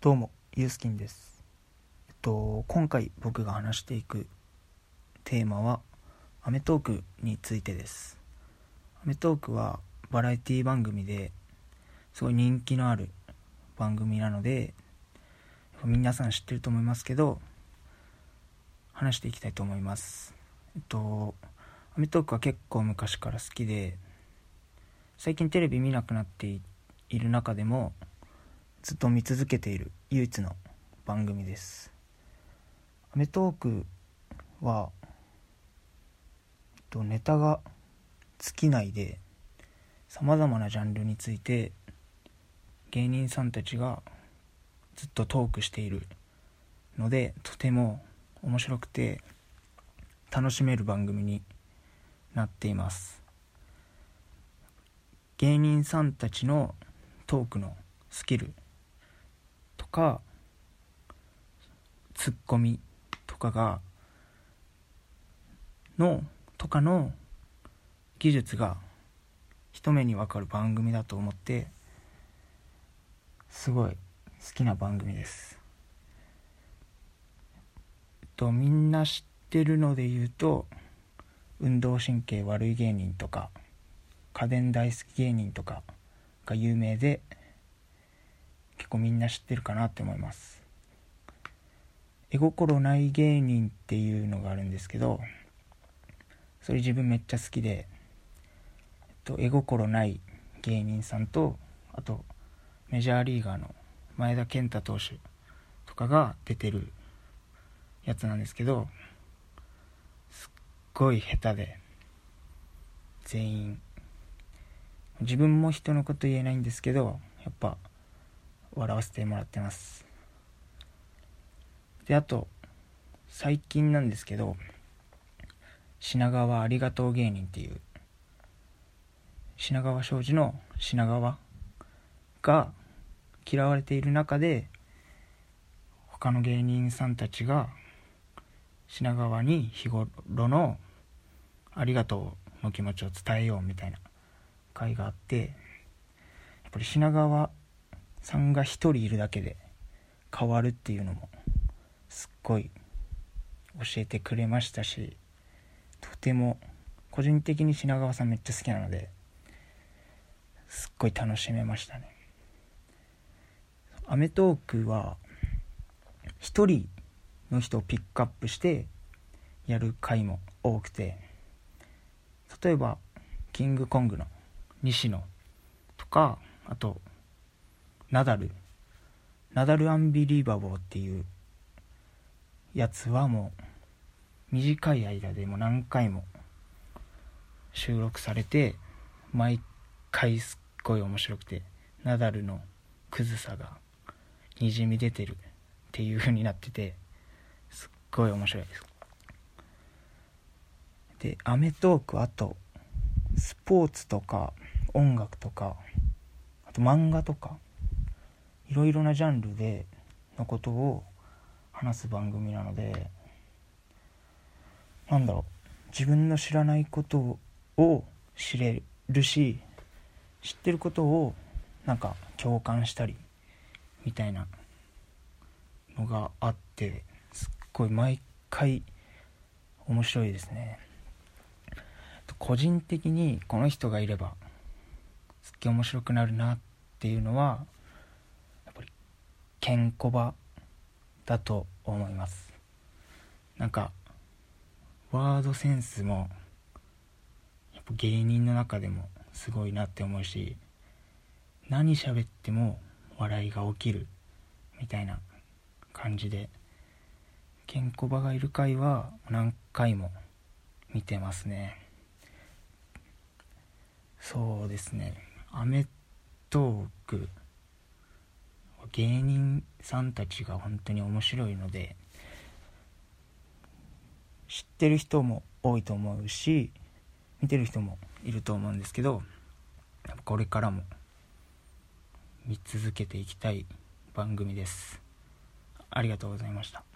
どうもユースキンです。えっと今回僕が話していくテーマは『アメトーク』についてです『アメトーク』はバラエティ番組ですごい人気のある番組なので皆さん知ってると思いますけど話していきたいと思います。えっと『アメトーク』は結構昔から好きで最近テレビ見なくなっている中でもずっと見続けている唯一の番組です『アメトーーク』は、と、ネタが尽きないでさまざまなジャンルについて芸人さんたちがずっとトークしているのでとても面白くて楽しめる番組になっています。芸人さんたちのトークのスキルかツッコミとかがのとかの技術が一目に分かる番組だと思ってすごい好きな番組です。とみんな知ってるので言うと運動神経悪い芸人とか家電大好き芸人とかが有名で結構みんな知ってるかなって思います。絵心ない芸人っていうのがあるんですけどそれ自分めっちゃ好きで、えっと、絵心ない芸人さんとあとメジャーリーガーの前田健太投手とかが出てるやつなんですけどすっごい下手で全員。自分も人のこと言えないんですけどやっぱ笑わせてもらってます。であと最近なんですけど品川ありがとう芸人っていう品川庄司の品川が嫌われている中で他の芸人さんたちが品川に日頃のありがとうの気持ちを伝えようみたいな会があってやっぱり品川さんが一人いるだけで変わるっていうのもすっごい教えてくれましたしとても個人的に品川さんめっちゃ好きなのですっごい楽しめましたね『アメトーーク』は一人の人をピックアップしてやる回も多くて例えばキングコングの西野とかあとナダル。ナダルアンビリーバボーっていうやつはもう短い間でも何回も収録されて毎回すっごい面白くてナダルのクズさがにじみ出てるっていう風になっててすっごい面白いです。で『アメトーーク』あとスポーツとか音楽とかあと漫画とかいろいろなジャンルでのことを話す番組なのでなんだろう。自分の知らないことを知れるし知ってることをなんか共感したりみたいなのがあってすっごい毎回面白いですね。個人的にこの人がいればすっげえ面白くなるなっていうのはケンコバだと思います。なんかワードセンスもやっぱ芸人の中でもすごいなって思うし何喋っても笑いが起きるみたいな感じでケンコバがいる回は何回も見てますね。そうですね『アメトーク』芸人さんたちが本当に面白いので知ってる人も多いと思うし見てる人もいると思うんですけどこれからも見続けていきたい番組です。ありがとうございました。